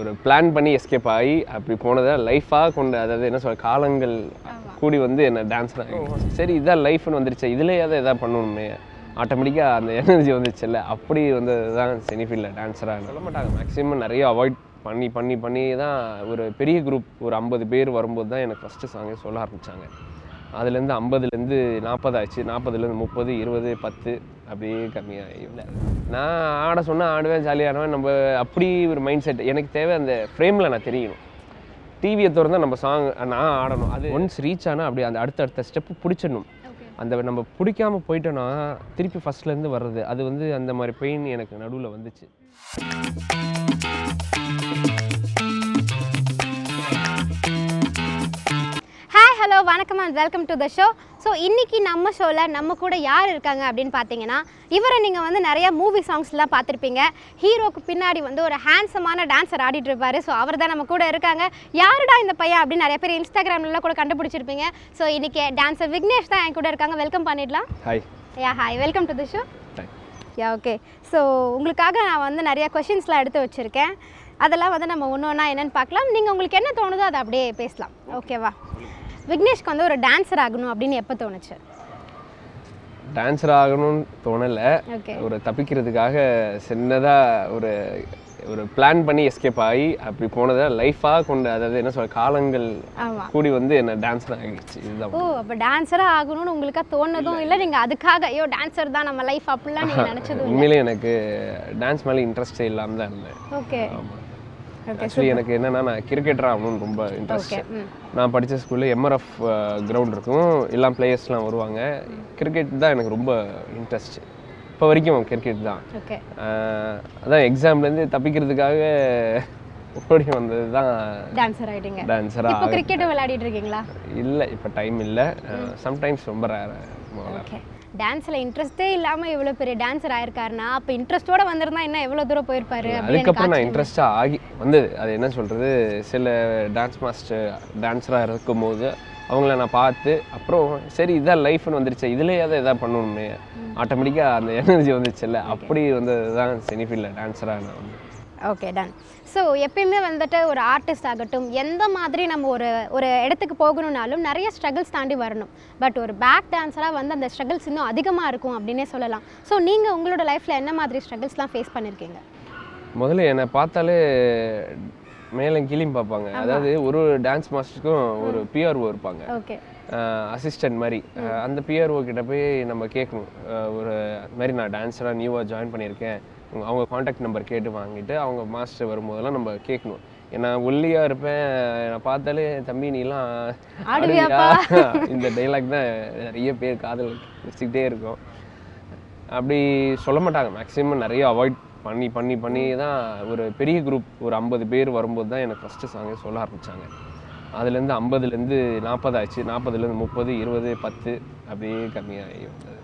ஒரு பிளான் பண்ணி எஸ்கேப் ஆகி அப்படி போனதை லைஃபாக கொண்டு அதாவது என்ன சொல்ற காலங்கள் கூடி வந்து என்ன டான்ஸ் சரி இதான் லைஃப்னு வந்துருச்சு. இதுலேயாவது எதாவது பண்ணணுமே. ஆட்டோமேட்டிக்காக அந்த எனர்ஜி வந்துச்சுல்ல. அப்படி வந்து தான் செனிஃபீல்டில் டான்ஸராக சொல்ல மாட்டாங்க. மேக்ஸிமம் நிறைய அவாய்ட் பண்ணி பண்ணி பண்ணி தான் ஒரு பெரிய குரூப் ஒரு ஐம்பது பேர் வரும்போது தான் எனக்கு ஃபஸ்ட்டு சாங்கே சொல்ல ஆரம்பித்தாங்க அதுலேருந்து ஐம்பதுலேருந்து நாற்பது ஆச்சு நாற்பதுலேருந்து முப்பது இருபது பத்து அப்படியே கம்மியாகி இல்லை நான் ஆட சொன்னால் ஆடுவேன் ஜாலியாக ஆடுவேன். நம்ம அப்படி ஒரு மைண்ட் செட் எனக்கு தேவை அந்த ஃப்ரேமில் நான் தெரியணும். டிவியை திறந்தா நம்ம சாங் நான் ஆடணும். அது ஒன்ஸ் ரீச் ஆனால் அப்படி அந்த அடுத்த அடுத்த ஸ்டெப்பு பிடிச்சிடணும் அந்த நம்ம பிடிக்காம போயிட்டோன்னா திருப்பி ஃபர்ஸ்ட்லேருந்து வர்றது. அது வந்து அந்த மாதிரி பெயின் எனக்கு நடுவில் வந்துச்சு. வணக்கம் and welcome to the show so இன்னைக்கு நம்ம ஷோவில் நம்ம கூட யார் இருக்காங்க அப்படின்னு பார்த்தீங்கன்னா இவரை நீங்கள் வந்து நிறைய மூவி சாங்ஸ்லாம் பார்த்துருப்பீங்க. ஹீரோக்கு பின்னாடி வந்து ஒரு ஹேண்ட்ஸமான டான்ஸர் ஆடிட்டு இருப்பாரு. ஸோ அவர் தான் நம்ம கூட இருக்காங்க. யாருடா இந்த பையன் அப்படின்னு நிறைய பேர் இன்ஸ்டாகிராம்லாம் கூட கண்டுபிடிச்சிருப்பீங்க. ஸோ இன்னைக்கு டான்ஸர் விக்னேஷ் தான் என் கூட இருக்காங்க. வெல்கம் பண்ணிடலாம். Hi yeah hi welcome to the show yeah okay so உங்களுக்காக நான் வந்து நிறைய கொஷின்ஸ்லாம் எடுத்து வச்சுருக்கேன். அதெல்லாம் வந்து நம்ம ஒன்று ஒன்றா என்னென்னு பார்க்கலாம். நீங்கள் உங்களுக்கு என்ன தோணுதோ அதை அப்படியே பேசலாம். ஓகேவா விக்னேஷ்க்கு வந்து ஒரு டான்ஸர் ஆகணும் அப்படின்னு எப்போ தோணுச்சு? டான்ஸர் ஆகணும்னு தோணலை. ஒரு தப்பிக்கிறதுக்காக சின்னதாக ஒரு ஒரு பிளான் பண்ணி எஸ்கேப் ஆகி அப்படி போனதை லைஃபாக கொண்டு அதாவது என்ன சொல்ற காலங்கள் கூடி வந்து என்ன டான்ஸர் ஆகிடுச்சு. இதுதான். ஓ அப்போ டான்ஸராக ஆகணும்னு உங்களுக்கா தோணுதும் இல்லை. நீங்கள் அதுக்காக ஐயோ டான்ஸர் தான் நம்ம லைஃப் அப்படிலாம் நீங்கள் நினச்சதும் இல்லை? உண்மையிலே எனக்கு டான்ஸ் மேலே இன்ட்ரெஸ்டே இல்லாமல் தான் இருந்தேன். ஓகே ஆமாம் ஓகே ஆக்சுவலி எனக்கு என்னன்னா நான் கிரிக்கெட்டர் ஆகணும்னு ரொம்ப இன்ட்ரெஸ்ட் நான் படித்த ஸ்கூலில் எம்ஆர்எஃப் கிரவுண்ட் இருக்கும். எல்லா பிளேயர்ஸ்லாம் வருவாங்க. கிரிக்கெட் தான் எனக்கு ரொம்ப இன்ட்ரெஸ்ட் இப்போ வரைக்கும் கிரிக்கெட் தான். அதான் எக்ஸாம்லேருந்து தப்பிக்கிறதுக்காக ஓடி வந்தது தான் டான்ஸர் ஆகிட்டீங்க இப்போ கிரிக்கெட்டும் விளையாடிட்டு இருக்கீங்களா? இல்லை இப்போ டைம் இல்லை. சம்டைம்ஸ் ரொம்ப ரேர் ஓகே டான்ஸில் இன்ட்ரெஸ்டே இல்லாமல் இவ்வளோ பெரிய டான்ஸர் ஆயிருக்காருன்னா அப்போ இன்ட்ரெஸ்ட்டோட வந்திருந்தா இன்னும் எவ்வளோ தூரம் போயிருப்பாரு அதுக்கப்புறம் நான் இன்ட்ரெஸ்டாக ஆகி வந்தது. அது என்ன சொல்கிறது சில டான்ஸ் மாஸ்டர் டான்ஸராக இருக்கும்போது அவங்கள நான் பார்த்து அப்புறம் சரி இதான் லைஃப்னு வந்துருச்சு. இதுலேயாவது எதாவது பண்ணணுமே. ஆட்டோமேட்டிக்காக அந்த எனர்ஜி வந்துச்சுல்ல. அப்படி வந்தது தான் செனிஃபீல்டில் டான்ஸராக நான் வந்து ஓகே டன் ஸோ எப்பயுமே வந்துட்டு ஒரு ஆர்டிஸ்ட் ஆகட்டும் எந்த மாதிரி நம்ம ஒரு ஒரு இடத்துக்கு போகணும்னாலும் நிறைய ஸ்ட்ரகிள்ஸ் தாண்டி வரணும். பட் ஒரு பேக் டான்ஸராக வந்து அந்த ஸ்ட்ரகிள்ஸ் இன்னும் அதிகமாக இருக்கும் அப்படின்னே சொல்லலாம். ஸோ நீங்கள் உங்களோட லைஃப்பில் என்ன மாதிரி ஸ்ட்ரகிள்ஸ்லாம் ஃபேஸ் பண்ணியிருக்கீங்க முதல்ல என்னை பார்த்தாலே மேலே கீழியும் பார்ப்பாங்க. அதாவது ஒரு டான்ஸ் மாஸ்டருக்கும் ஒரு பிஆர்ஓ இருப்பாங்க. ஓகே அசிஸ்டன்ட் மாதிரி. அந்த பிஆர்ஓ கிட்ட போய் நம்ம கேட்கணும். ஒரு மாதிரி நான் டான்ஸராக நியூவாக ஜாயின் பண்ணியிருக்கேன். அவங்க காண்டாக்ட் நம்பர் கேட்டு வாங்கிட்டு அவங்க மாஸ்டர் வரும்போதெல்லாம் நம்ம கேட்கணும். ஏன்னா ஒல்லியாக இருப்பேன் நான் பார்த்தாலே தம்பி நீலாம்? இந்த டைலாக் தான் நிறைய பேர் காதல் வச்சுக்கிட்டே இருக்கும். அப்படி சொல்ல மாட்டாங்க. மேக்ஸிமம் நிறைய அவாய்ட் பண்ணி பண்ணி பண்ணி தான் ஒரு பெரிய குரூப் ஒரு ஐம்பது பேர் வரும்போது தான் எனக்கு ஃபஸ்ட்டு சாங்கே சொல்ல ஆரம்பித்தாங்க அதுலேருந்து ஐம்பதுலேருந்து நாற்பது ஆச்சு. நாற்பதுலேருந்து முப்பது இருபது பத்து அப்படியே கம்மியாகி வந்தது.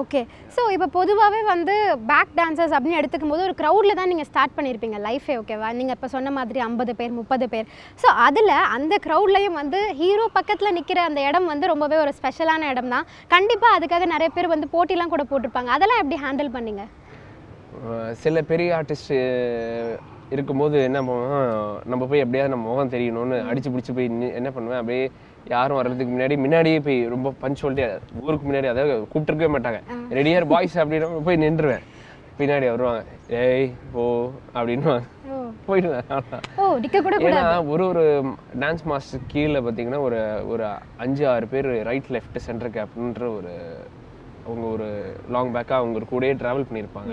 ஓகே ஸோ இப்போ பொதுவாகவே வந்து பேக் டான்சர்ஸ் அப்படின்னு எடுத்துக்கும் போது ஒரு க்ரௌடில் தான் நீங்கள் ஸ்டார்ட் பண்ணியிருப்பீங்க லைஃபே ஓகேவா நீங்கள் இப்போ சொன்ன மாதிரி ஐம்பது பேர் முப்பது பேர். ஸோ அதில் அந்த க்ரௌட்லேயும் வந்து ஹீரோ பக்கத்தில் நிற்கிற அந்த இடம் வந்து ரொம்பவே ஒரு ஸ்பெஷலான இடம் தான். கண்டிப்பாக அதுக்காக நிறைய பேர் வந்து போட்டிலாம் கூட போட்டிருப்பாங்க. அதெல்லாம் எப்படி ஹேண்டில் பண்ணீங்க? சில பெரிய ஆர்டிஸ்ட் இருக்கும்போது என்ன பண்ணுவோம் நம்ம போய் எப்படியாவது நம்ம முகம் தெரியணும்னு அடிச்சு பிடிச்சி போய் என்ன பண்ணுவேன் அப்படியே யாரும் வர்றதுக்கு முன்னாடி முன்னாடியே போய் ரொம்ப பஞ்சுவல்ட்டி ஊருக்கு முன்னாடி அதாவது கூப்பிட்டுருக்கவே மாட்டாங்க. ரெடியார் பாய்ஸ் அப்படின்னு போய் நின்றுவேன் பின்னாடி வருவாங்க ஏய் ஓ. போயிடுவேன் கூட ஏன்னா ஒரு ஒரு டான்ஸ் மாஸ்டர் கீழே பார்த்தீங்கன்னா ஒரு ஒரு அஞ்சு ஆறு பேர் ரைட் லெஃப்ட் சென்டர் கேப்ன்ற ஒரு அவங்க ஒரு லாங் பேக்காக அவங்க கூடயே ட்ராவல் பண்ணியிருப்பாங்க.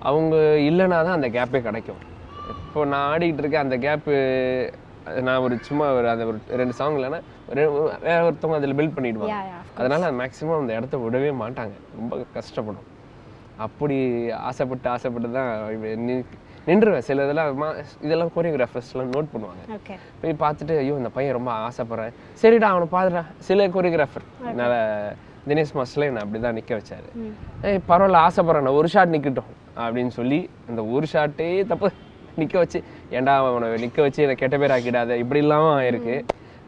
அவங்க இல்லைனா தான் அந்த கேப்பே கிடைக்கும். இப்போ நான் ஆடிக்கிட்டு இருக்கேன் அந்த கேப்பு நான் ஒரு சும்மா ஒரு அந்த ஒரு ரெண்டு சாங் இல்லைன்னா வேற ஒருத்தவங்க அதில் பில்ட் பண்ணிடுவாங்க. அதனால மேக்ஸிமம் அந்த இடத்த விடவே மாட்டாங்க. ரொம்ப கஷ்டப்படும். அப்படி ஆசைப்பட்டு ஆசைப்பட்டு தான் நின்றுவேன். சில இதெல்லாம் இதெல்லாம் கோரியோகிராஃபர்ஸ்லாம் நோட் பண்ணுவாங்க. போய் பார்த்துட்டு ஐயோ இந்த பையன் ரொம்ப ஆசைப்படுறேன். சரிடா அவனை பாதுடா சில கோரியோகிராஃபர் என்னால் தினேஷ் மாஸ்டர்ல என்னை அப்படி தான் நிற்க வச்சாரு ஏய் பரவாயில்ல ஆசைப்படுறேன். நான் ஒரு ஷாட் நிற்கட்டும் அப்படின்னு சொல்லி அந்த ஒரு ஷாட்டே தப்பு. நிற்க வச்சு ஏன்டா அவனை நிற்க வச்சு என்னை கெட்ட பேர் ஆக்கிடாத? இப்படிலாம் இருக்கு.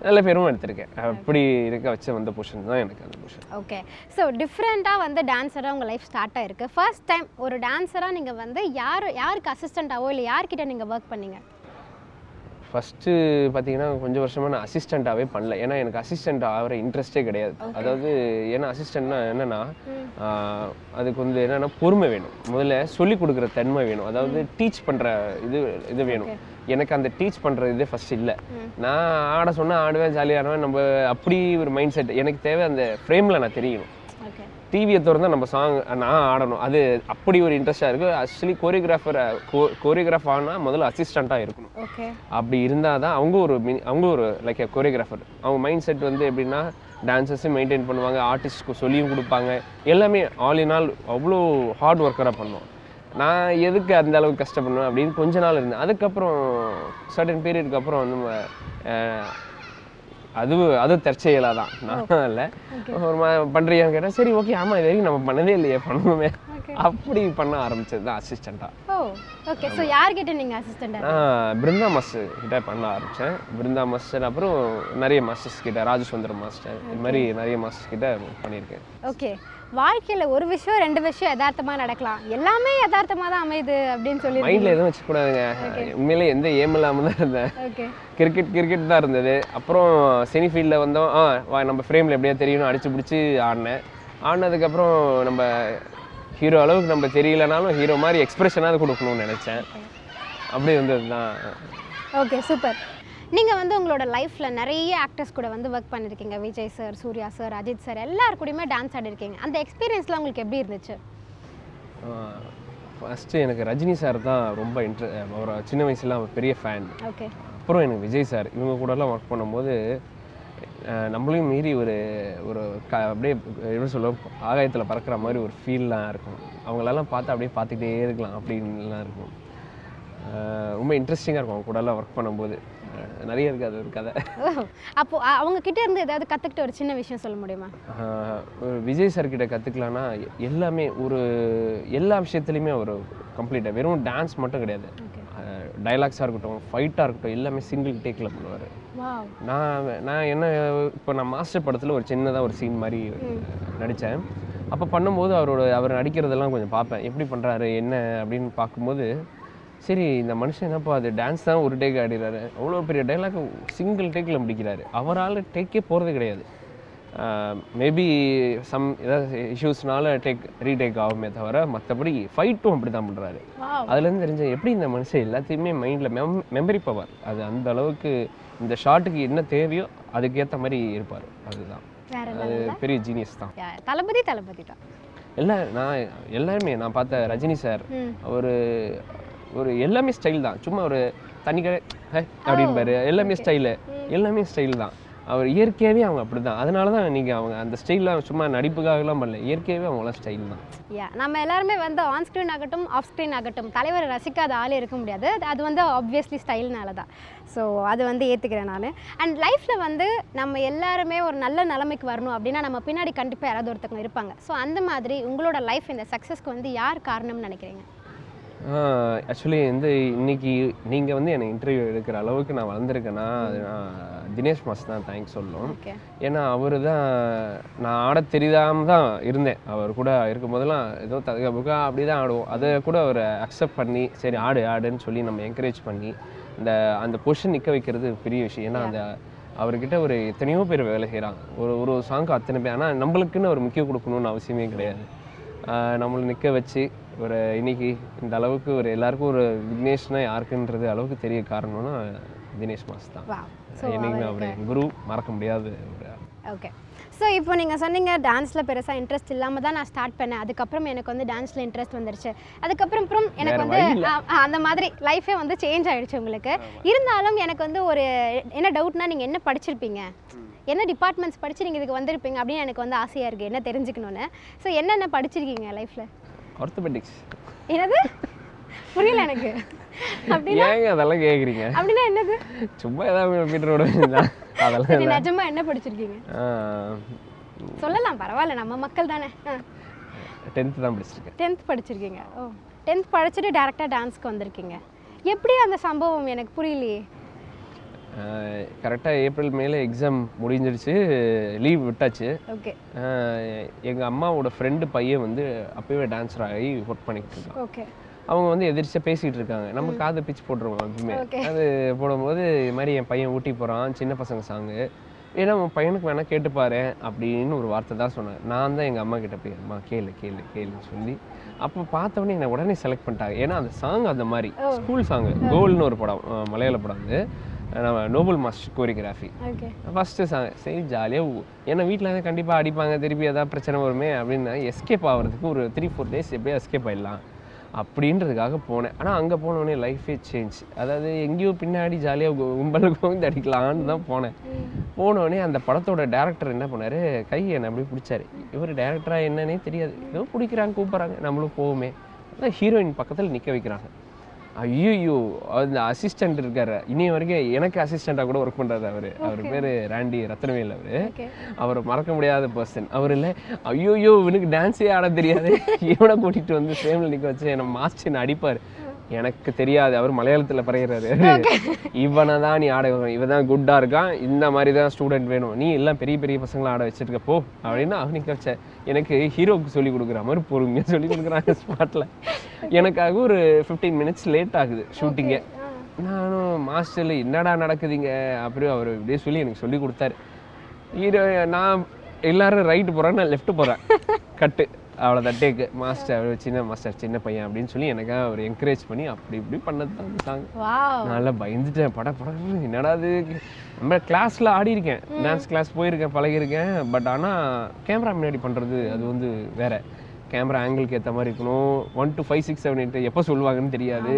நல்ல பேரும் எடுத்திருக்கேன். அப்படி இருக்க வச்ச வந்த பொஷன் தான் எனக்கு அந்த பொஷன் ஓகே ஸோ டிஃப்ரெண்ட்டாக வந்து டான்ஸராக உங்கள் லைஃப் ஸ்டார்ட் ஆயிருக்கு. ஃபர்ஸ்ட் டைம் ஒரு டான்ஸராக நீங்கள் வந்து யார் யாருக்கு அசிஸ்டண்ட்டாவோ இல்லை யார்கிட்ட நீங்கள் ஒர்க் பண்ணீங்க? ஃபஸ்ட்டு பார்த்தீங்கன்னா கொஞ்சம் வருஷமாக நான் அசிஸ்டண்ட்டாகவே பண்ணல. ஏன்னா எனக்கு அசிஸ்டண்ட் ஆகிற இன்ட்ரெஸ்டே கிடையாது. அதாவது ஏன்னா அசிஸ்டண்ட்னா என்னென்னா அதுக்கு வந்து என்னென்னா பொறுமை வேணும். முதல்ல சொல்லி கொடுக்குற தன்மை வேணும். அதாவது டீச் பண்ணுற இது இது வேணும். எனக்கு அந்த டீச் பண்ணுற இதே ஃபஸ்ட் இல்லை. நான் ஆட சொன்னால் ஆடுவேன் ஜாலியாக ஆடுவேன். நம்ம அப்படி ஒரு மைண்ட் செட் எனக்கு தேவை அந்த ஃப்ரேமில் நான் தெரியணும். டிவியை திறந்தா நம்ம சாங் நான் ஆடணும். அது அப்படி ஒரு இன்ட்ரெஸ்டாக இருக்குது ஆக்சுவலி கோரியோகிராஃபர் கோரியோகிராஃப் ஆனால் முதல்ல அசிஸ்டண்ட்டாக இருக்கணும். அப்படி இருந்தால் தான் அவங்க ஒரு மினி அவங்க ஒரு லைக் கோரியோகிராஃபர் அவங்க மைண்ட் செட் வந்து எப்படின்னா டான்சஸும் மெயின்டைன் பண்ணுவாங்க ஆர்டிஸ்ட்க்கு சொல்லியும் கொடுப்பாங்க. எல்லாமே ஆல் இன் ஆல் அவ்வளோ ஹார்ட் ஒர்க்கராக பண்ணோம் நான் எதுக்கு அந்த அளவுக்கு கஷ்டப்படணும் அப்படின்னு கொஞ்ச நாள் இருந்தேன். அதுக்கப்புறம் சர்டன் பீரியடுக்கு அப்புறம் வந்து அது அது தற்செயலாக தான். நான் இல்லை. ஒரு மா பண்ணுறியான்னு கேட்டால் சரி ஓகே ஆமாம் இது வரைக்கும் நம்ம பண்ணதே இல்லையே பண்ணுவோமே அப்படி பண்ண ஆரம்பிச்சது தான் அசிஸ்டண்ட்டாக ஓ ஓகே ஸோ யார்கிட்ட நீங்கள் அசிஸ்டண்டாக நான் பிருந்தா மாஸ்டர் கிட்ட பண்ண ஆரம்பித்தேன் பிருந்தா மாஸ்டர் அப்புறம் நிறைய மாஸ்டர்ஸ் கிட்ட ராஜசுந்தரம் மாஸ்டர் இது மாதிரி நிறைய மாஸ்டர்ஸ் கிட்ட பண்ணியிருக்கேன். ஓகே. வாழ்க்கையில் ஒரு விஷயம் ரெண்டு விஷயம் யதார்த்தமாக நடக்கலாம். எல்லாமே யதார்த்தமாக தான் அமையுது அப்படின்னு சொல்லி மைண்டில் எதுவும் வச்சுக்கூடாதுங்க. உண்மையிலே எந்த ஏம் இல்லாமல் தான் இருந்தேன். கிரிக்கெட் கிரிக்கெட் தான் இருந்தது. அப்புறம் செனி ஃபீல்டில் வந்தோம். ஆ நம்ம ஃப்ரேமில் எப்படியா தெரியணும் அடிச்சு பிடிச்சி ஆடினேன். ஆடினதுக்கப்புறம் நம்ம ஹீரோ அளவுக்கு நம்ம தெரியலனாலும் ஹீரோ மாதிரி எக்ஸ்பிரஷனாவது கொடுக்கணும்னு நினச்சேன். அப்படி வந்தது தான் ஓகே சூப்பர் நீங்கள் வந்து உங்களோட லைஃப்பில் நிறைய ஆக்டர்ஸ் கூட வந்து ஒர்க் பண்ணியிருக்கீங்க Vijay sir Suriya sir Ajith sir எல்லார் கூடயுமே டான்ஸ் ஆடிருக்கீங்க. அந்த எக்ஸ்பீரியன்ஸ்லாம் உங்களுக்கு எப்படி இருந்துச்சு? ஃபஸ்ட்டு எனக்கு ரஜினி சார் தான் ரொம்ப இன்ட்ரெ ஒரு சின்ன வயசுல அவர் பெரிய ஃபேன் ஓகே அப்புறம் எனக்கு விஜய் சார் இவங்க கூடலாம் ஒர்க் பண்ணும்போது நம்மளையும் மீறி ஒரு ஒரு க அப்படியே எப்படி சொல்ல ஆகாயத்தில் பறக்கிற மாதிரி ஒரு ஃபீல்லாம் இருக்கும். அவங்களெல்லாம் பார்த்து அப்படியே பார்த்துக்கிட்டே இருக்கலாம் அப்படின்லாம் இருக்கும். ரொம்ப இன்ட்ரெஸ்டிங்காக இருக்கும் அவங்க கூடலாம் ஒர்க் பண்ணும்போது. நிறைய இருக்குது அது ஒரு கதை. அப்போ அவங்க கிட்ட இருந்து ஏதாவது கற்றுக்கிட்ட ஒரு சின்ன விஷயம் சொல்ல முடியுமா? விஜய் சார் கிட்ட கற்றுக்கலான்னா எல்லாமே ஒரு எல்லா விஷயத்துலையுமே ஒரு கம்ப்ளீட்டாக வெறும் டான்ஸ் மட்டும் கிடையாது. டைலாக்ஸாக இருக்கட்டும் ஃபைட்டாக இருக்கட்டும் எல்லாமே சிங்கிள் டேக்கில் பண்ணுவார். நான் நான் என்ன இப்போ நான் மாஸ்டர் படத்தில் ஒரு சின்னதாக ஒரு சீன் மாதிரி நடித்தேன் அப்போ பண்ணும்போது அவரோட அவர் நடிக்கிறதெல்லாம் கொஞ்சம் பார்ப்பேன். எப்படி பண்ணுறாரு என்ன அப்படின்னு பார்க்கும்போது சரி இந்த மனுஷன் என்னப்பா அது டான்ஸ் தான் ஒரு டேக் ஆடிறாரு. அவ்வளோ பெரிய டைலாக் சிங்கிள் டேக்கில் முடிக்கிறாரு. அவரால் டேக்கே போகிறது கிடையாது. மேபி சம் ஏதாவது இஷ்யூஸ்னால டேக் ரீடேக் ஆகுமே தவிர மற்றபடி ஃபைட்டும் அப்படி தான் பண்ணுறாரு அதுலேருந்து தெரிஞ்ச எப்படி இந்த மனுஷன் எல்லாத்தையுமே மைண்டில் மெம் மெமரி பவர் அது அந்த அளவுக்கு இந்த ஷாட்டுக்கு என்ன தேவையோ அதுக்கேற்ற மாதிரி இருப்பார். அதுதான். அது பெரிய ஜீனியஸ் தான். தளபதி தளபதி தான். எல்லா நான் எல்லாருமே நான் பார்த்த ரஜினி சார் ம். ஒரு எல்லாமே ஸ்டைல் தான். சும்மா ஒரு தண்ணி கடை அப்படின்பாரு எல்லாமே ஸ்டைலு எல்லாமே ஸ்டைல் தான். அவர் இயற்கையாகவே அவங்க அப்படி தான் அதனால தான் நீங்கள் அவங்க அந்த ஸ்டைல்லாம் சும்மா நடிப்புக்காகலாம் பண்ணல. இயற்கையாகவே அவங்களாம் ஸ்டைல் தான். யா நம்ம எல்லாருமே வந்து ஆன் ஸ்க்ரீன் ஆகட்டும் ஆஃப் ஸ்க்ரீன் ஆகட்டும் தலைவரை ரசிக்காத ஆளே இருக்க முடியாது. அது- அது வந்து ஆப்வியஸ்லி ஸ்டைல்னால தான். ஸோ அது வந்து ஏற்றுக்கிறேன் நான். அண்ட் லைஃப்பில் வந்து நம்ம எல்லாருமே ஒரு நல்ல நிலைமைக்கு வரணும் அப்படின்னா நம்ம பின்னாடி கண்டிப்பாக யாராவது ஒருத்தவங்க இருப்பாங்க. ஸோ அந்த மாதிரி உங்களோட லைஃப் இந்த சக்ஸஸ்க்கு வந்து யார் காரணம்னு நினைக்கிறீங்க? ஆக்சுவலி வந்து இன்னைக்கு நீங்கள் வந்து என்னை இன்டர்வியூ எடுக்கிற அளவுக்கு நான் வளர்ந்துருக்கேன்னா அது நான் தினேஷ் மாஸ் தான் தேங்க்ஸ் சொல்லணும். ஏன்னா அவர் தான் நான் ஆட தெரியாம தான் இருந்தேன். அவர் கூட இருக்கும் போதெல்லாம் ஏதோ தக புக்கா அப்படி தான் ஆடுவோம். அதை கூட அவர் அக்செப்ட் பண்ணி சரி ஆடு ஆடுன்னு சொல்லி நம்ம என்கரேஜ் பண்ணி இந்த அந்த பொசிஷன் நிற்க வைக்கிறது பெரிய விஷயம். ஏன்னா அந்த அவர்கிட்ட ஒரு எத்தனையோ பேர் வேலை செய்கிறாங்க ஒரு ஒரு சாங்க்கு அத்தனை பேர். ஆனால் நம்மளுக்குன்னு ஒரு முக்கியம் கொடுக்கணும்னு அவசியமே கிடையாது. நம்மளை நிற்க வச்சு ஒரு இன்னைக்கு இந்த அளவுக்கு ஒரு எல்லாருக்கும் ஒரு விக்னேஷ்னா யாருக்குன்றது அளவுக்கு தெரிய காரணம்னா தினேஷ் மாஸ் தான் என்னைக்குமே அவர் குரு மறக்க முடியாத. ஓகே ஸோ இப்போ நீங்கள் சொன்னீங்க டான்ஸில் பெருசாக இன்ட்ரெஸ்ட் இல்லாமல் தான் நான் ஸ்டார்ட் பண்ணேன். அதுக்கப்புறம் எனக்கு வந்து டான்ஸில் இன்ட்ரெஸ்ட் வந்துருச்சு. அதுக்கப்புறம் அப்புறம் எனக்கு வந்து அந்த மாதிரி லைஃபே வந்து சேஞ்ச் ஆயிடுச்சு உங்களுக்கு. இருந்தாலும் எனக்கு வந்து ஒரு என்ன டவுட்னா நீங்கள் என்ன படிச்சிருப்பீங்க? என்ன டிபார்ட்மெண்ட்ஸ் படிச்சு நீங்கள் இதுக்கு வந்திருப்பீங்க அப்படின்னு எனக்கு வந்து ஆசையாக இருக்குது என்ன தெரிஞ்சுக்கணும்னு. ஸோ என்னென்ன படிச்சிருக்கீங்க லைஃப்பில் ஆர்த்தோபெட்டிக்ஸ் என்னது? புரியல எனக்கு. அப்படி ஏங்க அதெல்லாம் கேட்குறீங்க அப்படின்னா என்னது? சும்மா ஏதாவது மீட்டர் வேண்டியதுதான். அதெல்லாம் நிஜமா என்ன படிச்சிருக்கீங்க? சொல்லலாம் பரவாயில்ல நம்ம மக்கள் தானே. டென்த்து தான் படிச்சிருக்கேன். டென்த் படிச்சிருக்கீங்க. ஓ. டென்த் படிச்சுட்டு டேரெக்டாக டான்ஸ்க்கு வந்திருக்கீங்க. எப்படி அந்த சம்பவம் எனக்கு புரியலையே. கரெக்டாக ஏப்ரல் மேல எக்ஸாம் முடிஞ்சிருச்சு லீவ் விட்டாச்சு. ஓகே எங்கள் அம்மாவோட ஃப்ரெண்டு பையன் வந்து அப்போவே டான்ஸர் ஆகி ஒர்க் பண்ணிக்கிட்டு இருக்கான். ஓகே அவங்க வந்து எதிர்ச்சியாக பேசிகிட்டு இருக்காங்க. நம்ம காதை பிச்சு போட்டுருவோம் எப்பவுமே. அது போடும்போது இது மாதிரி என் பையன் ஊட்டி போகிறான் சின்ன பசங்க சாங்கு ஏன்னா உன் பையனுக்கு வேணால் கேட்டுப்பாரு அப்படின்னு ஒரு வார்த்தை தான் சொன்னேன் நான் தான் எங்கள் அம்மா கிட்ட போய் அம்மா கேளு கேளு கேளுன்னு சொல்லி அப்போ பார்த்தவொடனே என்னை உடனே செலக்ட் பண்ணிட்டாங்க. ஏன்னா அந்த சாங் அந்த மாதிரி ஸ்கூல் சாங்கு கோல்னு ஒரு படம் மலையாள படம் அது. நம்ம Noble master choreography okay first song சரி ஜாலியாக ஏன்னா வீட்டில் வந்து கண்டிப்பாக அடிப்பாங்க திருப்பி ஏதாவது பிரச்சனை வருமே அப்படின்னு எஸ்கேப் ஆகிறதுக்கு ஒரு த்ரீ ஃபோர் டேஸ் எப்படியோ எஸ்கேப் ஆயிடலாம் அப்படின்றதுக்காக போனேன். ஆனால் அங்கே போனோடனே லைஃபே சேஞ்ச் அதாவது எங்கேயோ பின்னாடி ஜாலியாக கும்பலுக்கு வந்து அடிக்கலான்னு தான் போனேன். போனோடனே அந்த படத்தோட டேரக்டர் என்ன பண்ணாரு? கை என்னை அப்படியே பிடிச்சாரு. இவர் டேரக்டரா என்னன்னே தெரியாது. ஏதோ பிடிக்கிறாங்க கூப்பிட்றாங்க. நம்மளும் போவோமே. அதான் ஹீரோயின் பக்கத்தில் நிற்க வைக்கிறாங்க. ஐயோ அந்த அசிஸ்டன்ட் இருக்காரு. இனிய வரைக்கும் எனக்கு அசிஸ்டண்ட்டாக கூட ஒர்க் பண்ணுறாரு அவர். அவர் பேர் ராண்டி ரத்னவேல் அவர். அவர் மறக்க முடியாத பர்சன் அவர் இல்லை ஐயோயோ இவனுக்கு டான்ஸே ஆட தெரியாது. இவனை கூட்டிகிட்டு வந்து சேமில் நிற்க வச்சு என்னை மாஸ்டர் அடிப்பார். எனக்கு தெரியாது அவர் மலையாளத்தில் பறையிறாரு இவனை தான் நீ ஆட. இவன் தான் குட்டாக இருக்கான். இந்த மாதிரி தான் ஸ்டூடெண்ட் வேணும். நீ எல்லாம் பெரிய பெரிய பசங்களை ஆட வச்சிருக்க போ அப்படின்னு அவர் நிற்க வச்ச எனக்கு ஹீரோவுக்கு சொல்லி கொடுக்குற மாதிரி பொறுமையாக சொல்லி கொடுக்குறாங்க ஸ்பாட்டில் எனக்காக ஒரு ஃபிஃப்டீன் மினிட்ஸ் லேட் ஆகுது ஷூட்டிங்கே நானும் மாஸ்டரில் என்னடா நடக்குதுங்க? அப்படியே அவர் இப்படியே சொல்லி எனக்கு சொல்லி கொடுத்தாரு. ஹீரோ நான் எல்லாரும் ரைட்டு போகிறேன் நான் லெஃப்ட் போகிறேன் கட்டு அவ்வளோ டேக்கு மாஸ்டர் அவர் சின்ன மாஸ்டர் சின்ன பையன் அப்படின்னு சொல்லி எனக்காக அவர் என்கரேஜ் பண்ணி அப்படி இப்படி பண்ணது தான் சாங் நல்லா பயந்துட்டேன். பட பட என்னடா இது? நம்ம கிளாஸில் ஆடி இருக்கேன். டான்ஸ் கிளாஸ் போயிருக்கேன் பழகிருக்கேன் பட் ஆனால் கேமரா முன்னாடி பண்ணுறது அது வந்து வேற. கேமரா ஆங்கிளுக்கு ஏற்ற மாதிரி இருக்கணும். One to five six seven eight எப்போ சொல்லுவாங்கன்னு தெரியாது.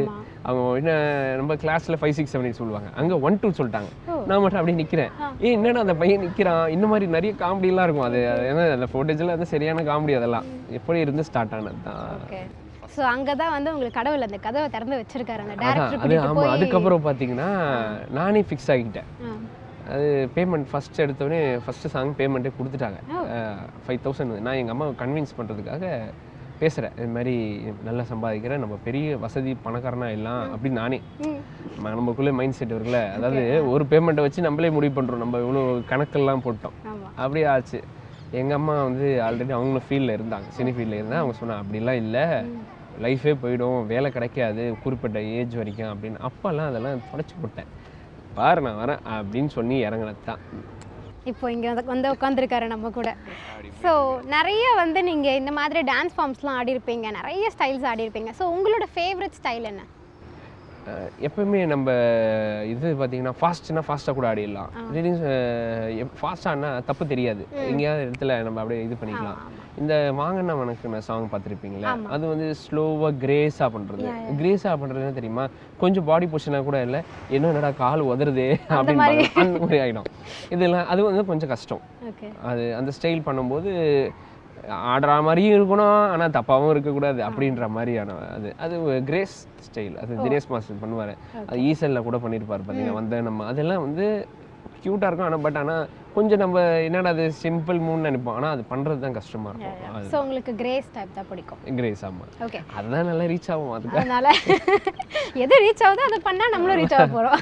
அவங்க என்ன நம்ம கிளாஸில் ஃபைவ் சிக்ஸ் செவன் எயிட் சொல்லுவாங்க. அங்கே ஒன் டூ சொல்லிட்டாங்க. நான் மட்டும் அப்படியே நிற்கிறேன் ஏய் என்னடா அந்த பையன் நிற்கிறான் இந்த மாதிரி நிறைய காமெடிலாம் இருக்கும். அது ஏன்னா அந்த ஃபோட்டேஜில் வந்து சரியான காமெடி அதெல்லாம். எப்படி இருந்து ஸ்டார்ட் ஆனது தான். ஸோ அங்கே தான் வந்து உங்களுக்கு கடவுள் அந்த கதவை திறந்து வச்சிருக்காரு. அந்த டேரக்டர் அது ஆமாம் அதுக்கப்புறம் பார்த்தீங்கன்னா நானே ஃபிக்ஸ் ஆகிட்டேன். அது பேமெண்ட் ஃபர்ஸ்ட் எடுத்தோடனே ஃபஸ்ட்டு சாங் பேமெண்ட்டே கொடுத்துட்டாங்க. ஃபைவ் தௌசண்ட் நான் எங்கள் அம்மாவை கன்வின்ஸ் பண்ணுறதுக்காக பேசுகிறேன் இது மாதிரி நல்லா சம்பாதிக்கிறேன் நம்ம பெரிய வசதி பணக்காரனா எல்லாம் அப்படின்னு நானே. நமக்குள்ளே மைண்ட் செட் இருக்குல்ல அதாவது ஒரு பேமெண்ட்டை வச்சு நம்மளே முடிவு பண்ணுறோம் நம்ம இவ்வளோ கணக்கெல்லாம் போட்டோம். அப்படியே ஆச்சு. எங்கள் அம்மா வந்து ஆல்ரெடி அவங்களும் ஃபீல்டில் இருந்தாங்க. சினி ஃபீல்டில் இருந்தால் அவங்க சொன்னாங்க அப்படிலாம் இல்லை. லைஃபே போயிடும். வேலை கிடைக்காது. குறிப்பிட்ட ஏஜ் வரைக்கும். அப்படின்னு அப்போல்லாம் அதெல்லாம் தொடச்சி போட்டேன். பாரு நான் வரேன் அப்படின்னு சொல்லி இறங்கினது தான் இப்போ இங்கே வந்து வந்து உட்காந்துருக்காரு நம்ம கூட. ஸோ நிறைய வந்து நீங்கள் இந்த மாதிரி டான்ஸ் ஃபார்ம்ஸ்லாம் ஆடிருப்பீங்க நிறைய ஸ்டைல்ஸ் ஆடிருப்பீங்க ஸோ உங்களோட ஃபேவரட் ஸ்டைல் என்ன? எப்பவுமே நம்ம இது பார்த்தீங்கன்னா ஃபாஸ்ட்னா ஃபாஸ்ட்டாக கூட ஆடிடலாம். திடீர்னு ஃபாஸ்ட்டானா தப்பு தெரியாது. எங்கேயாவது இடத்துல நம்ம அப்படியே இது பண்ணிக்கலாம். இந்த வாங்கண்ணா வணக்கம் சாங் பார்த்துருப்பீங்களா அது வந்து ஸ்லோவாக கிரேஸாக பண்ணுறது கிரேஸாக பண்ணுறதுன்னு தெரியுமா? கொஞ்சம் பாடி பொசிஷனாக கூட இல்லை என்ன என்னடா கால் உதறுதே அப்படின்னு. அந்த மாதிரி ஆகிடும் இதெல்லாம் அது வந்து கொஞ்சம் கஷ்டம். அது அந்த ஸ்டைல் பண்ணும்போது ஆடுற மாதிரியும் இருக்கணும் ஆனால் தப்பாகவும் இருக்கக்கூடாது அப்படின்ற மாதிரியான அது அது கிரேஸ் ஸ்டைல் அது தினேஷ் மாஸ்டர் பண்ணுவார். அது ஈசலில் கூட பண்ணியிருப்பார் பார்த்தீங்கன்னா வந்த நம்ம அதெல்லாம் வந்து க்யூட்டாக இருக்கும் ஆனால் பட் ஆனால் கொஞ்சம் நம்ம என்னடா அது சிம்பிள் மூணு நினைப்போம். ஆனால் அது பண்ணுறது தான் கஷ்டமாக இருக்கும். ஸோ உங்களுக்கு கிரேஸ் டைப் தான் பிடிக்கும். கிரேஸ் ஆமாம் ஓகே அதுதான் நல்லா ரீச் ஆகும். அதுக்கு அதனால எது ரீச் ஆகுதோ அதை பண்ணால் நம்மளும் ரீச் ஆக போகிறோம்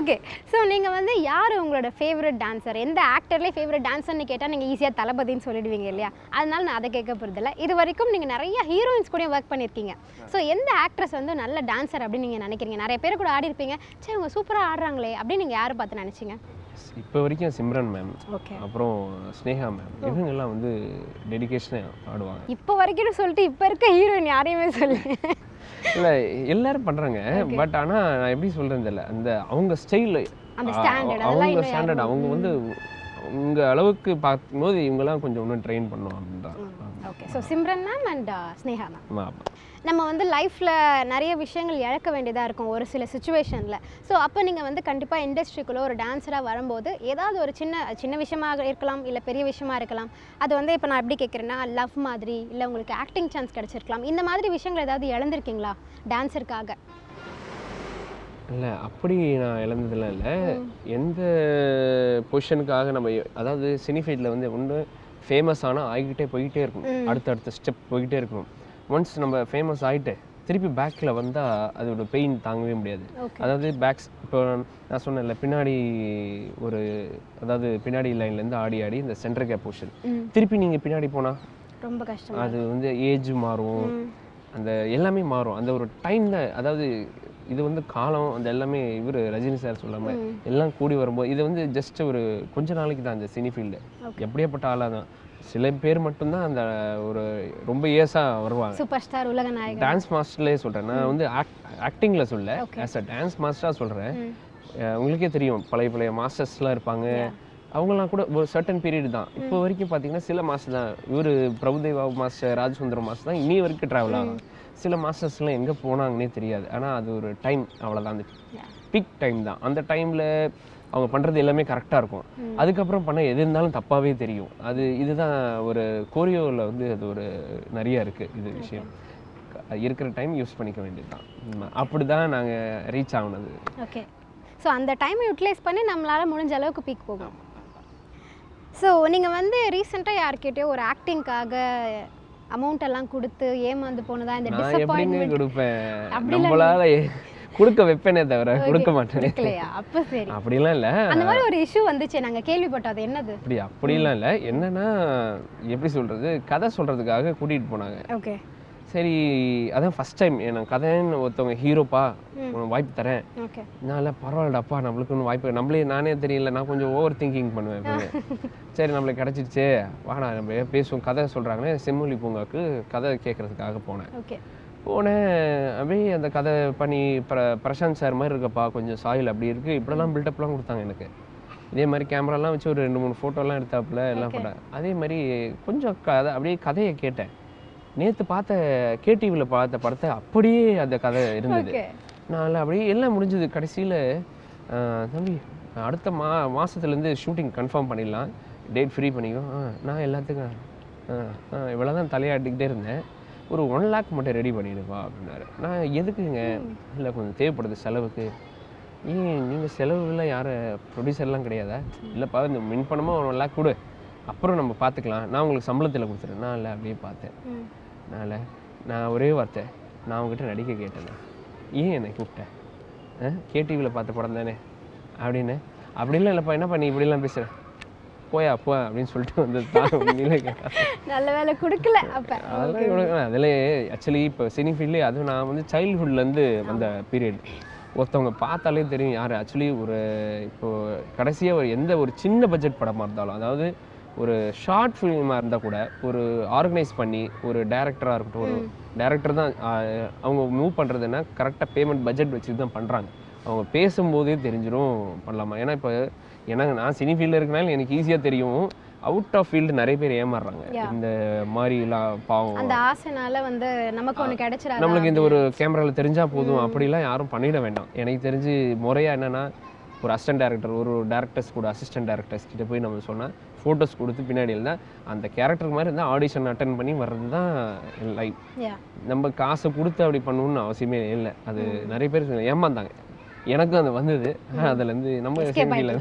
ஓகே ஸோ நீங்கள் வந்து யார் உங்களோட ஃபேவரட் டான்சர் எந்த ஆக்டர்லேயே ஃபேவரட் டான்சர்னு கேட்டால் நீங்கள் ஈஸியாக தளபதின்னு சொல்லிடுவீங்க இல்லையா? அதனால நான் அதை கேட்க போகிறதில்ல இது வரைக்கும் நீங்கள் நிறைய ஹீரோயின்ஸ் கூட ஒர்க் பண்ணியிருக்கீங்க ஸோ எந்த ஆக்ட்ரஸ் வந்து நல்ல டான்சர் அப்படின்னு நீங்கள் நினைக்கிறீங்க? நிறைய பேர் கூட ஆடி இருப்பீங்க. சரி இவங்க சூப்பராக ஆடுறாங்களே அப்படின்னு நீங்கள் யாரை பார்த்து நினச்சிங்க? இப்போ வரைக்கும் சிம்ரன் மேம் ஓகே அப்புறம் ஸ்னேகா மேம் இவங்கெல்லாம் வந்து டெடிகேஷனாக ஆடுவாங்க. இப்போ வரைக்கும் சொல்லிட்டு இப்போ இருக்க ஹீரோயின் யாரையுமே சொல்லு. இல்லை எல்லாரும் பண்ணுறாங்க பட் ஆனால் நான் எப்படி சொல்கிறது தெரியல. அந்த அவங்க ஸ்டைல் அவங்க ஸ்டாண்டர்ட் அவங்க வந்து உங்க அளவுக்கு பார்க்கும்போது இவங்கெல்லாம் கொஞ்சம் இன்னும் ட்ரெயின் பண்ணும் அப்படின்றாங்க okay so Simran ma'am and Sneha ma'am ஆமா, ஆமா. நம்ம வந்து லைஃப்பில் நிறைய விஷயங்கள் இழக்க வேண்டியதாக இருக்கும் ஒரு சில சுச்சுவேஷனில் ஸோ அப்போ நீங்கள் வந்து கண்டிப்பாக இண்டஸ்ட்ரிக்குள்ளே ஒரு டான்ஸராக வரும்போது ஏதாவது ஒரு சின்ன சின்ன விஷயமாக இருக்கலாம் இல்லை பெரிய விஷயமா இருக்கலாம். அது வந்து இப்போ நான் எப்படி கேட்குறேன்னா லவ் மாதிரி இல்லை உங்களுக்கு ஆக்டிங் சான்ஸ் கிடச்சிருக்கலாம். இந்த மாதிரி விஷயங்கள் ஏதாவது இழந்திருக்கீங்களா டான்ஸருக்காக இல்லை அப்படி நான் இழந்ததெல்லாம் இல்லை. எந்த பொசிஷனுக்காக நம்ம அதாவது சினி ஃபீல்டில் வந்து ஒன்று ஃபேமஸ் ஆனால் ஆகிக்கிட்டே போய்கிட்டே இருக்கணும் அடுத்தடுத்த ஸ்டெப் போய்கிட்டே இருக்கணும் ஒன்ஸ் நம்ம ஃபேமஸ் ஆகிட்டு திருப்பி பேக்கில் வந்தால் அதோட பெயின் தாங்கவே முடியாது. அதாவது பேக்ஸ் இப்போ நான் சொன்னேன்ல பின்னாடி ஒரு அதாவது பின்னாடி லைன்லேருந்து ஆடி ஆடி இந்த சென்டர் கேப் பொசிஷன் ம். திருப்பி நீங்கள் பின்னாடி போனால் ரொம்ப கஷ்டம் அது வந்து ஏஜ் மாறும். அந்த எல்லாமே மாறும். அந்த ஒரு டைம்ல அதாவது இது வந்து காலம் அந்த எல்லாமே இவர் ரஜினி சார் சொல்லாம எல்லாம் கூடி வரும்போது இது வந்து ஜஸ்ட் ஒரு கொஞ்ச நாளைக்கு தான் அந்த சினி ஃபீல்டு எப்படியாப்பட்ட ஆளாக தான். சில பேர் மட்டும்தான் அந்த ஒரு ரொம்ப இயர்ஸாக வருவாங்க. சூப்பர் ஸ்டார் உலக நாயகன். டான்ஸ் மாஸ்டர்லேயே சொல்கிறேன் நான் வந்து ஆக்டிங்கில் சொல்ல. ஆஸ் அ டான்ஸ் மாஸ்டராக சொல்கிறேன் உங்களுக்கே தெரியும். பழைய பழைய மாஸ்டர்ஸ்லாம் இருப்பாங்க. அவங்கலாம் கூட ஒரு சர்டன் பீரியட் தான். இப்போ வரைக்கும் பார்த்தீங்கன்னா சில மாஸ்டர் தான். இவர் பிரபுதேவா மாஸ்டர் ராஜசுந்தரம் மாஸ்டர் தான் இனி வரைக்கும் ட்ராவல் ஆகும் சில மாஸ்டர்ஸ்லாம் எங்கே போனாங்கன்னே தெரியாது. ஆனால் அது ஒரு டைம் அவ்வளோதான் அந்த பிக் டைம் தான். அந்த டைமில் அவங்க பண்ணுறது எல்லாமே கரெக்டாக இருக்கும். அதுக்கப்புறம் பண்ண எது இருந்தாலும் தப்பாகவே தெரியும். அது இதுதான் ஒரு கோரியோவில் வந்து அது ஒரு நிறைய இருக்குது இது விஷயம். இருக்கிற டைம் யூஸ் பண்ணிக்க வேண்டியது தான் அப்படி தான் நாங்கள் ரீச் ஆகுனது ஓகே ஸோ அந்த டைமை யூட்டிலைஸ் பண்ணி நம்மளால முடிஞ்ச அளவுக்கு பீக் போகும். ஸோ நீங்கள் வந்து ரீசெண்டாக யார்கிட்டயோ ஒரு ஆக்டிங்காக அமௌண்ட் எல்லாம் கொடுத்து ஏமாந்து போனதா? இந்த டிசப்பாயின்மெண்ட் கொடுப்பேன்? அப்படிலாம் நம்மளால கொடுக்க வைப்பேனே தவிர கொடுக்க மாட்டேன். அப்போ சரி. அப்படிலாம் இல்லை. அந்த மாதிரி ஒரு இஷ்யூ வந்துச்சு நாங்கள் கேள்விப்பட்டோம் அது என்னது? அப்படி அப்படிலாம் இல்லை. என்னன்னா எப்படி சொல்றது கதை சொல்றதுக்காக கூட்டிட்டு போனாங்க. ஓகே. சரி அதான் ஃபர்ஸ்ட் டைம் எனக்கு கதைன்னு ஒருத்தவங்க ஹீரோப்பா உனக்கு வாய்ப்பு தரேன். நான் பரவாயில்லடாப்பா நம்மளுக்குன்னு வாய்ப்பு நம்மளே நானே தெரியல நான் கொஞ்சம் ஓவர் திங்கிங் பண்ணுவேன். சரி நம்மளுக்கு கிடச்சிருச்சே. வாடா நம்ம பேசுவோம் கதை சொல்கிறாங்கன்னு செம்மொழி பூங்காக்கு கதை கேட்கறதுக்காக போனேன். ஓகே. போனேன் அப்படியே அந்த கதை பண்ணி பிர பிரசாந்த் சார் மாதிரி இருக்கப்பா கொஞ்சம் சாயில் அப்படி இருக்கு. இப்படிலாம் பில்டப்லாம் கொடுத்தாங்க எனக்கு. இதே மாதிரி கேமராலாம் வச்சு ஒரு ரெண்டு மூணு ஃபோட்டோலாம் எடுத்தாப்புல எல்லாம் போட்டேன் அதே மாதிரி கொஞ்சம் கதை அப்படியே கதையை கேட்டேன். நேற்று பார்த்த கேடிவியில் பார்த்த படத்தை அப்படியே அந்த கதை இருந்தது. நான் அப்படியே எல்லாம் முடிஞ்சது. கடைசியில் தம்பி அடுத்த மா மாதத்துலேருந்து ஷூட்டிங் கன்ஃபார்ம் பண்ணிடலாம். டேட் ஃப்ரீ பண்ணிக்கோ. ஆ, நான் எல்லாத்துக்கும் இவ்வளோ தான் தலையாட்டிக்கிட்டே இருந்தேன். ஒரு ஒன் லேக் மட்டும் ரெடி பண்ணிடுப்பா அப்படின்னாரு. நான் எதுக்குங்க? இல்லை கொஞ்சம் தேவைப்படுது செலவுக்கு. ஏன்? நீங்கள் செலவுலாம் யாரும் ப்ரொடியூசர்லாம் கிடையாதா? இல்லைப்பா இந்த மின் பணமாக ஒன் லேக் கொடு. அப்புறம் நம்ம பார்த்துக்கலாம் நான் உங்களுக்கு சம்பளத்தில் கொடுத்துறேன். நான் இல்லை அப்படியே பார்த்தேன் ம். அதனால் நான் ஒரே வார்த்தை. நான் உங்ககிட்ட நடிக்க கேட்டேன். ஏன் என்னை கூப்பிட்டேன் கேடிவியில் பார்த்த படம் தானே? அப்படின்னு. அப்படிலாம் இல்லைப்பா என்னப்பா நீ இப்படிலாம் பேசுகிற போயா போ அப்படின்னு சொல்லிட்டு வந்து நல்ல வேலை கொடுக்கல அப்போ. அதெல்லாம் அதில் ஆக்சுவலி இப்போ சினி ஃபீல்ட்லேயே அதுவும் நான் வந்து சைல்ட்ஹுட்லேருந்து வந்த பீரியட் ஒருத்தவங்க பார்த்தாலே தெரியும் யார்? ஆக்சுவலி ஒரு இப்போ கடைசியாக ஒரு எந்த ஒரு சின்ன பட்ஜெட் படமாக இருந்தாலும் அதாவது ஒரு ஷார்ட் ஃபிலிமாக இருந்தால் கூட ஒரு ஆர்கனைஸ் பண்ணி ஒரு டேரக்டராக இருக்கட்டும் ஒரு டேரக்டர் தான் அவங்க மூவ் பண்ணுறதுன்னா கரெக்டாக பேமெண்ட் பட்ஜெட் வச்சு தான் பண்ணுறாங்க அவங்க பேசும்போதே தெரிஞ்சிரும் பண்ணலாமா? ஏன்னா இப்போ எனக்கு நான் சினி ஃபீல்டில் இருக்கனால எனக்கு ஈஸியாக தெரியும். அவுட் ஆஃப் ஃபீல்டு நிறைய பேர் ஏமாறுறாங்க. இந்த மாதிரிலாம் பாவம். அந்த ஆசைனால வந்து நமக்கு ஒன்று கிடைச்சிடாது நம்மளுக்கு இந்த ஒரு கேமராவில் தெரிஞ்சா போதும். அப்படிலாம் யாரும் பண்ணிட வேண்டாம். எனக்கு தெரிஞ்சு முறையா என்னன்னா ஒரு அசிஸ்டன்ட் டேரக்டர் ஒரு டேரக்டர்ஸ் கூட அசிஸ்டன்ட் டேரக்டர்ஸ் கிட்ட போய் நம்ம சொன்னா ஃபோட்டோஸ் கொடுத்து பின்னாடி இருந்தால் அந்த கேரக்டர் மாதிரி இருந்தால் ஆடிஷன் அட்டன் பண்ணி வர்றது தான் லைஃப் நம்ம காசை கொடுத்து அப்படி பண்ணணும்னு அவசியமே இல்லை. அது நிறைய பேர் ஏமாந்தாங்க. எனக்கும் அது வந்தது. அதுலேருந்து நம்ம சிங்கில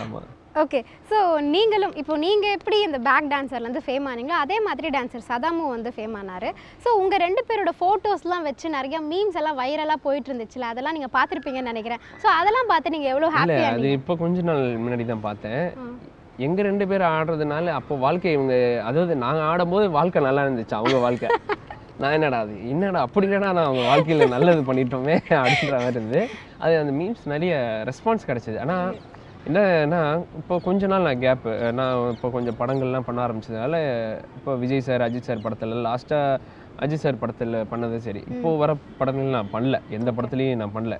ஆமாம் ஓகே ஸோ நீங்களும் இப்போ நீங்கள் எப்படி இந்த பேக் டான்ஸர்லேருந்து ஃபேம் ஆனீங்களோ அதே மாதிரி டான்சர் சதாமும் வந்து ஃபேம் ஆனார். ஸோ உங்கள் ரெண்டு பேரோட ஃபோட்டோஸ்லாம் வச்சு நிறைய மீம்ஸ் எல்லாம் வைரலாக போயிட்டு இருந்துச்சுல அதெல்லாம் நீங்கள் பார்த்துருப்பீங்கன்னு நினைக்கிறேன். ஸோ அதெல்லாம் பார்த்து நீங்கள் எவ்வளோ ஹாப்பியாக அது இப்போ கொஞ்ச நாள் முன்னாடி தான் பார்த்தேன். எங்க ரெண்டு பேரும் ஆடுறதுனால அப்போ வாழ்க்கை இவங்க அதாவது நாங்க ஆடும்போது வாழ்க்கை நல்லா இருந்துச்சு அவங்க வாழ்க்கை. நான் என்னடா அது? என்னடா? அப்படி என்னடா நான் அவங்க வாழ்க்கையில நல்லது பண்ணிட்டோமே அப்படின்ற மாதிரி இருந்தது. அது அந்த மீம்ஸ் நிறைய ரெஸ்பான்ஸ் கிடைச்சது. ஆனா என்னன்னா இப்போ கொஞ்ச நாள் நான் கேப் நான் இப்போ கொஞ்சம் படங்கள்லாம் பண்ண ஆரம்பிச்சதுனால இப்போ விஜய் சார் அஜித் சார் படத்துல லாஸ்ட்டாக அஜித் சார் படத்துல பண்ணது சரி. இப்போ வர படங்கள் நான் பண்ணல. எந்த படத்துலையும் நான் பண்ணல.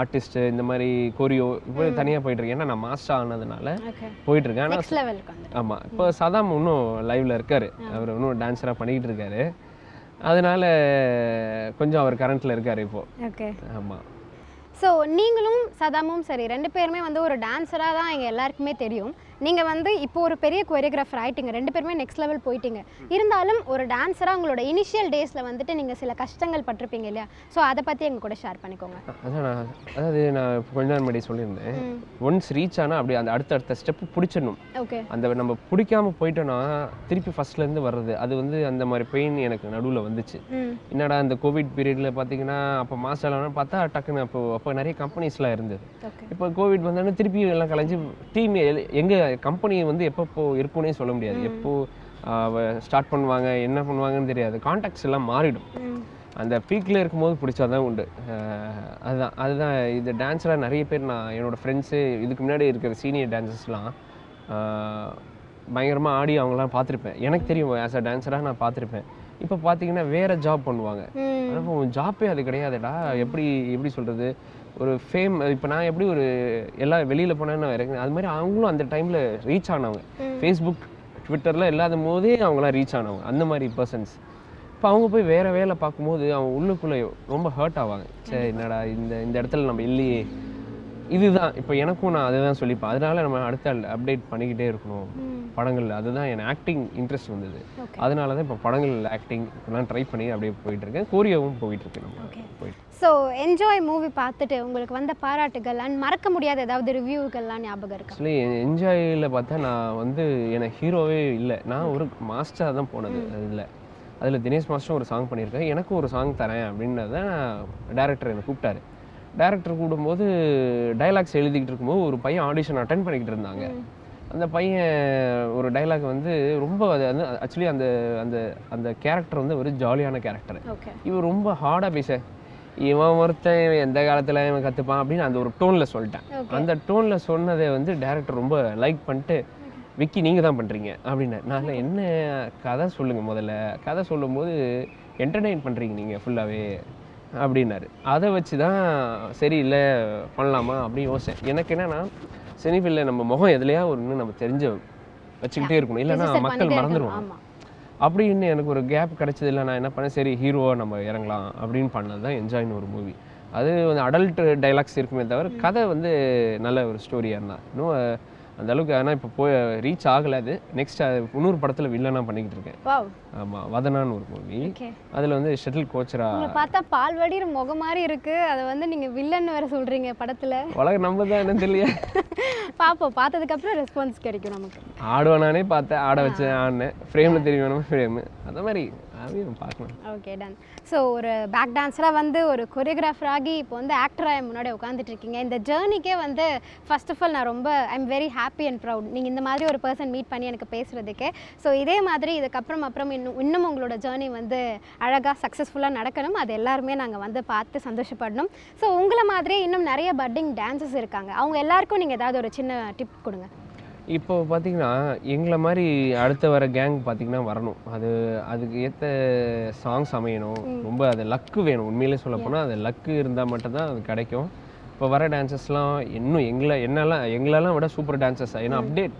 ஆர்டிஸ்ட் இந்த மாதிரி கோரியோ இப்போ தனியாக போயிட்டு இருக்கேன். ஏன்னா நான் மாஸ்டர் ஆனதுனால ஓகே போயிட்டு இருக்கேன். ஆனா நெக்ஸ்ட் லெவலுக்கு வந்து ஆமா. இப்போ சதாம் இன்னும் லைவ்ல இருக்காரு. அவர் இன்னும் டான்ஸராக பண்ணிக்கிட்டு இருக்காரு. அதனால கொஞ்சம் அவர் கரண்ட்ல இருக்காரு இப்போ. ஓகே ஆமா. ஸோ நீங்களும் சதாமும் சரி ரெண்டு பேருமே வந்து ஒரு டான்ஸராக தான் எங்கள் எல்லாருக்குமே தெரியும். நீங்கள் வந்து இப்போ ஒரு பெரிய கொரியோகிராஃபர் ஆயிட்டீங்க. ரெண்டு பேருமே நெக்ஸ்ட் லெவல் போயிட்டீங்க. இருந்தாலும் ஒரு டான்ஸராக உங்களோட இனிஷியல் டேஸில் வந்துட்டு நீங்கள் சில கஷ்டங்கள் பட்டிருப்பீங்க இல்லையா? ஸோ அதை பற்றி எங்க கூட ஷேர் பண்ணிக்கோங்க. அதான் அதாவது நான் கொஞ்ச நாள் முன்னாடி சொல்லியிருந்தேன். ஒன்ஸ் ரீச் ஆனால் அப்படி அந்த அடுத்த அடுத்த ஸ்டெப் பிடிச்சிடணும். ஓகே அந்த நம்ம பிடிக்காம போயிட்டோன்னா திருப்பி ஃபர்ஸ்ட்ல இருந்து வர்றது. அது வந்து அந்த மாதிரி பெயின் எனக்கு நடுவுல வந்துச்சு. என்னடா இந்த கோவிட் பீரியட்ல பார்த்தீங்கன்னா அப்போ மாஸ்டர்லாம் பார்த்தா டக்குன்னு அப்போ அப்போ நிறைய கம்பெனிஸ்லாம் இருந்தது. இப்போ கோவிட் வந்தோடனே திருப்பி எல்லாம் கலைஞ்சு டீம் எங்க கம்பெனி வந்து எப்போ போ இருக்கும்னே சொல்ல முடியாது. எப்போ ஸ்டார்ட் பண்ணுவாங்க என்ன பண்ணுவாங்கன்னு தெரியாது. கான்டாக்ட்ஸ் எல்லாம் மாறிடும். அந்த பீக்கில் இருக்கும்போது பிடிச்சாதான் உண்டு. அஹ் அதுதான் அதுதான் இது டான்ஸில் நிறைய பேர் நான் என்னோடய ஃப்ரெண்ட்ஸு இதுக்கு முன்னாடி இருக்கிற சீனியர் டான்சர்ஸ்லாம் பயங்கரமாக ஆடி அவங்களாம் பார்த்துருப்பேன். எனக்கு தெரியும் ஆஸ் அ டான்ஸராக நான் பார்த்துருப்பேன். இப்போ பார்த்தீங்கன்னா வேறு ஜாப் பண்ணுவாங்க. ஆனால் ஜாப்பே அது கிடையாதுடா. எப்படி எப்படி சொல்கிறது ஒரு ஃபேம் இப்போ நான் எப்படி ஒரு எல்லா வெளியில் போனேன்னு இறங்க அது மாதிரி அவங்களும் அந்த டைமில் ரீச் ஆனவங்க. ஃபேஸ்புக் ட்விட்டரில் இல்லாத போதே அவங்களாம் ரீச் ஆனவங்க. அந்த மாதிரி பர்சன்ஸ் இப்போ அவங்க போய் வேறு வேலை பார்க்கும்போது அவங்க உள்ளுக்குள்ளே ரொம்ப ஹர்ட் ஆவாங்க. சரி என்னடா இந்த இந்த இடத்துல நம்ம இல்லையே. இதுதான். இப்போ எனக்கும் நான் அதுதான் சொல்லிப்பேன். அதனால நம்ம அடுத்த அப்டேட் பண்ணிக்கிட்டே இருக்கணும். ம். படங்கள் அதுதான் என் ஆக்டிங் இன்ட்ரெஸ்ட் வந்தது. அதனால தான் இப்போ படங்கள் ஆக்டிங் எல்லாம் ட்ரை பண்ணி அப்படியே போயிட்டு இருக்கேன் கோரியாவும் போயிட்டு இருக்கு நம்ம. போயிட்டு. ஸோ என்ஜாய் மூவி பார்த்துட்டு உங்களுக்கு வந்த பாராட்டுகள் அண்ட் மறக்க முடியாத ஏதாவது ரிவ்யூக்கள்லாம் ஞாபகம் இருக்கா? ஆக்சுவலி என்ஜாயில் பார்த்தா நான் வந்து எனக்கு ஹீரோவே இல்லை. நான் ஒரு மாஸ்டராக தான் போனது. அதில். அதில் தினேஷ் மாஸ்டரும் ஒரு சாங் பண்ணியிருக்கேன் எனக்கும் ஒரு சாங் தரேன் அப்படின்றத டேரக்டர் என்னை கூப்பிட்டாரு. டேரக்டர் கூப்பிடும்போது டைலாக்ஸ் எழுதிக்கிட்டு இருக்கும்போது ஒரு பையன் ஆடிஷன் அட்டன் பண்ணிக்கிட்டு இருந்தாங்க. அந்த பையன் ஒரு டைலாக் வந்து ரொம்ப அது வந்து ஆக்சுவலி அந்த அந்த அந்த கேரக்டர் வந்து ஒரு ஜாலியான கேரக்டர் இவன் ரொம்ப ஹார்டாக பேச. இவன் ஒருத்தன் இவன் எந்த காலத்தில் இவன் கற்றுப்பான் அப்படின்னு அந்த ஒரு டோனில் சொல்லிட்டேன். அந்த டோனில் சொன்னதை வந்து டேரக்டர் ரொம்ப லைக் பண்ணிட்டு விக்கி நீங்கள் தான் பண்ணுறீங்க அப்படின்னு. நான் என்ன கதை சொல்லுங்கள் முதல்ல? கதை சொல்லும்போது என்டர்டெயின் பண்ணுறீங்க நீங்கள் ஃபுல்லாகவே அப்படின்னாரு. அதை வச்சு தான் சரி இல்லை பண்ணலாமா அப்படின்னு யோசிச்சேன். எனக்கு என்னன்னா சினிஃபில்ல நம்ம முகம் எதுலையா ஒரு இன்னும் நம்ம தெரிஞ்ச வச்சுக்கிட்டே இருக்கணும். இல்லைன்னா மக்கள் மறந்துடுவாங்க அப்படின்னு எனக்கு ஒரு கேப் கிடைச்சது இல்லை நான் என்ன பண்ணேன்? சரி ஹீரோவா நம்ம இறங்கலாம் அப்படின்னு பண்ணது தான் என்ஜாய்னு ஒரு மூவி அது வந்து அடல்ட் டைலாக்ஸ் இருக்குமே தவிர கதை வந்து நல்ல ஒரு ஸ்டோரியாக இருந்தா. இன்னும் அந்த அளவுக்கு ஆனால் இப்போ போய் ரீச் ஆகலை அது. நெக்ஸ்ட் இன்னொரு படத்தில் வில்லனாக பண்ணிக்கிட்டு இருக்கேன். ஆமாம் வதனான்னு ஒரு மூவி அதில் வந்து ஷட்டில் கோச்சரா பார்த்தா பால் வடிகிற முகம் மாதிரி இருக்கு. அதை வந்து நீங்க வில்லன் வேற சொல்றீங்க படத்துல. உலக நம்ம தான் என்ன தெரியல பாப்போம். பார்த்ததுக்கு அப்புறம் ரெஸ்பான்ஸ் கிடைக்கும் நமக்கு. ஆடுவானானே பார்த்தேன். ஆட வச்சேன் ஆடினேன். ஃப்ரேமில் தெரிய ஃப்ரேமு அந்த மாதிரி. அதையும் பார்க்கலாம் ஓகே டன் ஸோ ஒரு பேக் டான்ஸராக வந்து ஒரு கொரியோகிராஃபர் ஆகி இப்போ வந்து ஆக்டராக முன்னாடி உட்காந்துட்டு இருக்கீங்க. இந்த ஜேர்னிக்கே வந்து ஃபர்ஸ்ட் ஆஃப் ஆல் நான் ரொம்ப I am very happy and proud நீங்கள் இந்த மாதிரி ஒரு பர்சன் மீட் பண்ணி எனக்கு பேசுகிறதுக்கே ஸோ இதே மாதிரி இதுக்கப்புறம் அப்புறம் இன்னும் இன்னும் உங்களோட ஜேர்னி வந்து அழகாக சக்ஸஸ்ஃபுல்லாக நடக்கணும். அது எல்லாருமே நாங்கள் வந்து பார்த்து சந்தோஷப்படணும். ஸோ உங்களை மாதிரி இன்னும் நிறைய பட்டிங் டான்சஸ் இருக்காங்க. அவங்க எல்லாருக்கும் நீங்கள் ஏதாவது ஒரு சின்ன டிப் கொடுங்க. இப்போ பார்த்தீங்கன்னா எங்களை மாதிரி அடுத்த வர கேங் பார்த்தீங்கன்னா வரணும். அது அதுக்கு ஏற்ற சாங்ஸ் அமையணும். ரொம்ப அது லக்கு வேணும். உண்மையிலே சொல்ல போனால் அது லக்கு இருந்தால் மட்டும்தான் அது கிடைக்கும். இப்போ வர டான்சஸ்லாம் இன்னும் எங்களை என்னெல்லாம் எங்களெல்லாம் விட சூப்பர் டான்சஸ் ஏன்னா அப்டேட்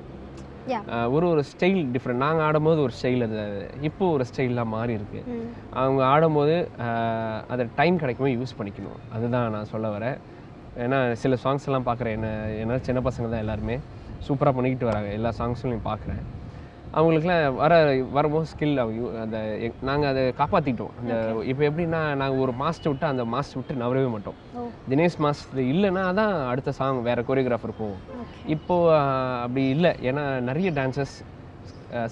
ஒரு ஒரு ஸ்டைல் டிஃப்ரெண்ட் நாங்கள் ஆடும்போது ஒரு ஸ்டைல் அது இப்போ ஒரு ஸ்டைல்லாம் மாறி இருக்கு. அவங்க ஆடும்போது அதை டைம் கிடைக்குமோ யூஸ் பண்ணிக்கணும். அதுதான் நான் சொல்ல வரேன். ஏன்னா சில சாங்ஸ் எல்லாம் பார்க்குறேன் என்ன என்ன சின்ன பசங்க தான் எல்லாருமே. சூப்பராக பண்ணிக்கிட்டு வராங்க. எல்லா சாங்ஸ்லையும் பார்க்குறேன் அவங்களுக்குலாம் வர வரும்போது ஸ்கில் அந்த நாங்கள் அதை காப்பாற்றிட்டோம் அந்த இப்போ எப்படின்னா நாங்கள் ஒரு மாஸ்டர் விட்டு அந்த மாஸ்டர் விட்டு நவரவே மாட்டோம். தினேஷ் மாஸ்டர் இல்லைன்னா தான் அடுத்த சாங் வேறு கொரியோகிராஃபர் போகும் இப்போ ஆஹ், அப்படி இல்லை. ஏன்னா நிறைய டான்சஸ்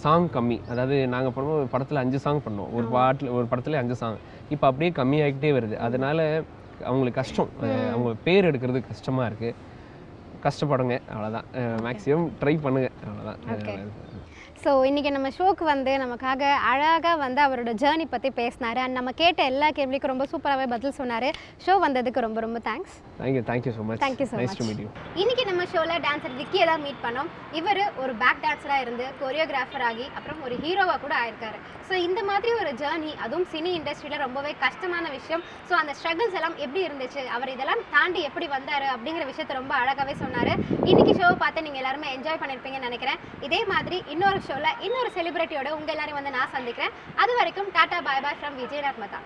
சாங் கம்மி. அதாவது நாங்கள் பண்ணுவோம் ஒரு படத்தில் அஞ்சு சாங் பண்ணோம் ஒரு பாட்டில் ஒரு படத்துல அஞ்சு சாங் இப்போ அப்படியே கம்மியாகிட்டே வருது. அதனால அவங்களுக்கு கஷ்டம். அவங்க பேர் எடுக்கிறது கஷ்டமாக இருக்குது கஷ்டப்படுங்க அவ்வளோதான் மேக்ஸிமம் ட்ரை பண்ணுங்க அவ்வளோதான். ஸோ இன்றைக்கி நம்ம ஷோக்கு வந்து நமக்காக அழகாக வந்து அவரோட ஜேர்னி பற்றி பேசினாரு. அண்ட் நம்ம கேட்ட எல்லா கேள்விக்கும் ரொம்ப சூப்பராகவே பதில் சொன்னார். ஷோ வந்ததுக்கு ரொம்ப ரொம்ப thanks thank you thank you so much Thank you so nice much. To meet you இன்னைக்கு நம்ம ஷோவில் டான்சர் விக்கியை தான் மீட் பண்ணோம். இவர் ஒரு பேக் டான்ஸராக இருந்து கொரியோகிராஃபர் ஆகி அப்புறம் ஒரு ஹீரோவாக கூட ஆயிருக்காரு. ஸோ இந்த மாதிரி ஒரு ஜேர்னி அதுவும் சினி இண்டஸ்ட்ரியில் ரொம்பவே கஷ்டமான விஷயம். ஸோ அந்த ஸ்ட்ரகிள்ஸ் எல்லாம் எப்படி இருந்துச்சு? அவர் இதெல்லாம் தாண்டி எப்படி வந்தார்? அப்படிங்கிற விஷயத்த ரொம்ப அழகாகவே சொன்னார். இன்னைக்கு ஷோவை பார்த்து நீங்கள் எல்லாருமே என்ஜாய் பண்ணியிருப்பீங்கன்னு நினைக்கிறேன். இதே மாதிரி இன்னொரு ஷோவில் இன்னொரு செலிபிரிட்டியோட உங்கள் எல்லாரையும் வந்து நான் சந்திக்கிறேன். அது வரைக்கும் டாடா பாய் பாய் ஃப்ரம் விஜயநாத் மதா.